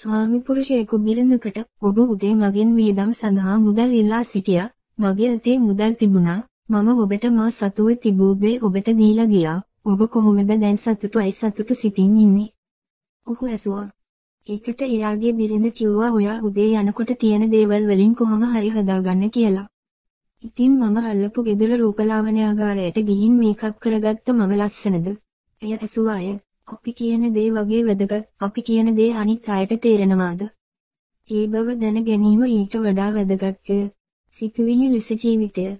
ස්වාමි පුරුෂයෙකු බිරිඳකට ඔබ උදේ මගෙන් වියදම් සඳහා මුදල් ඉල්ලා සිටියා. මගේ අතේ මුදල් තිබුණා. මම ඔබට මා සතුව තිබූ දේ ඔබට දීලා ගියා. ඔබ කොහොමද දැන් සතුටුයි සතුටු සිතින් ඉන්නේ? ඔහු ඇසුවා. ඒකට එයාගේ බිරිඳ කිව්වා ඔයා උදේ යනකොට තියෙන දේවල් වලින් කොහොම හරි හදාගන්න කියලා. ඉතින් මම අල්ලපු ගෙදර රූපලාවන්‍යාගාරයට ගිහින් මේකප් කරගත්ත මම ලස්සනද? එය ඇසුවාය. අපි කියන දේ වගේ වැදගත් අපි කියන දේ අනිත් අයට තේරෙනවාද? ඒ බව දැන ගැනීම ඊට වඩා වැදගත්ය. සිතුවිලි ලෙස ජීවිතය